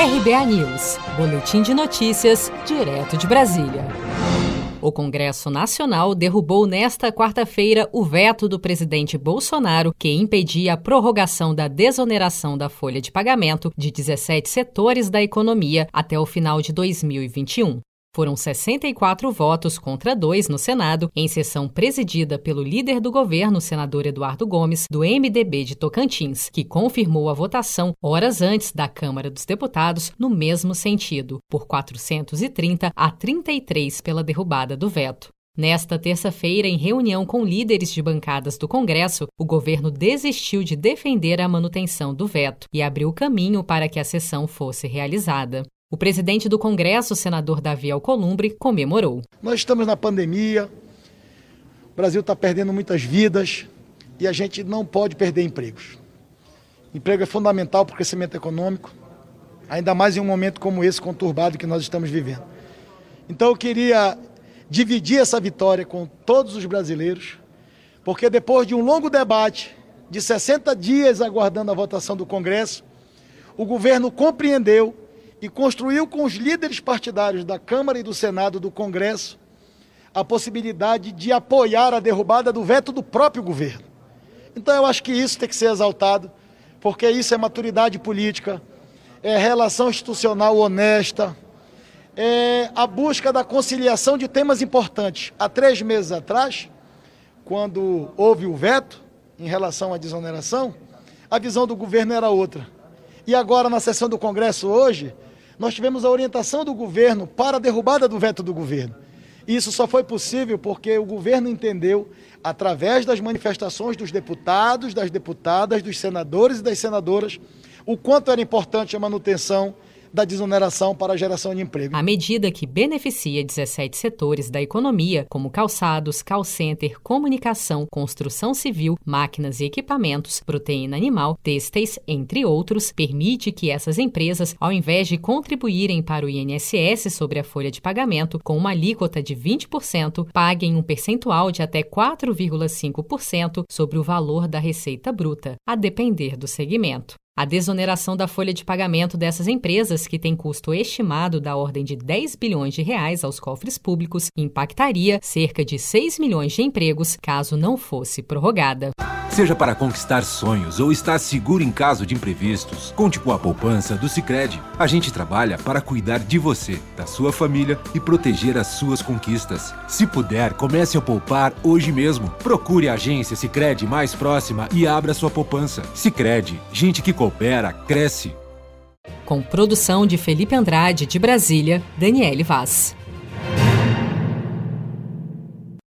RBA News, Boletim de Notícias, direto de Brasília. O Congresso Nacional derrubou nesta quarta-feira o veto do presidente Bolsonaro que impedia a prorrogação da desoneração da folha de pagamento de 17 setores da economia até o final de 2021. Foram 64 votos contra dois no Senado, em sessão presidida pelo líder do governo, senador Eduardo Gomes, do MDB de Tocantins, que confirmou a votação horas antes da Câmara dos Deputados no mesmo sentido, por 430 a 33 pela derrubada do veto. Nesta terça-feira, em reunião com líderes de bancadas do Congresso, o governo desistiu de defender a manutenção do veto e abriu caminho para que a sessão fosse realizada. O presidente do Congresso, senador Davi Alcolumbre, comemorou. Nós estamos na pandemia, o Brasil está perdendo muitas vidas e a gente não pode perder empregos. Emprego é fundamental para o crescimento econômico, ainda mais em um momento como esse conturbado que nós estamos vivendo. Então eu queria dividir essa vitória com todos os brasileiros, porque depois de um longo debate, de 60 dias aguardando a votação do Congresso, o governo compreendeu e construiu com os líderes partidários da Câmara e do Senado do Congresso a possibilidade de apoiar a derrubada do veto do próprio governo. Então eu acho que isso tem que ser exaltado, porque isso é maturidade política, é relação institucional honesta, é a busca da conciliação de temas importantes. Há três meses atrás, quando houve o veto em relação à desoneração, a visão do governo era outra. E agora, na sessão do Congresso hoje, nós tivemos a orientação do governo para a derrubada do veto do governo. Isso só foi possível porque o governo entendeu, através das manifestações dos deputados, das deputadas, dos senadores e das senadoras, o quanto era importante a manutenção da desoneração para a geração de emprego. A medida que beneficia 17 setores da economia, como calçados, call center, comunicação, construção civil, máquinas e equipamentos, proteína animal, têxteis, entre outros, permite que essas empresas, ao invés de contribuírem para o INSS sobre a folha de pagamento com uma alíquota de 20%, paguem um percentual de até 4,5% sobre o valor da receita bruta, a depender do segmento. A desoneração da folha de pagamento dessas empresas, que tem custo estimado da ordem de 10 bilhões de reais aos cofres públicos, impactaria cerca de 6 milhões de empregos caso não fosse prorrogada. Seja para conquistar sonhos ou estar seguro em caso de imprevistos, conte com a poupança do Sicredi. A gente trabalha para cuidar de você, da sua família e proteger as suas conquistas. Se puder, comece a poupar hoje mesmo. Procure a agência Sicredi mais próxima e abra sua poupança. Sicredi, gente que coopera cresce. Com produção de Felipe Andrade de Brasília, Daniele Vaz.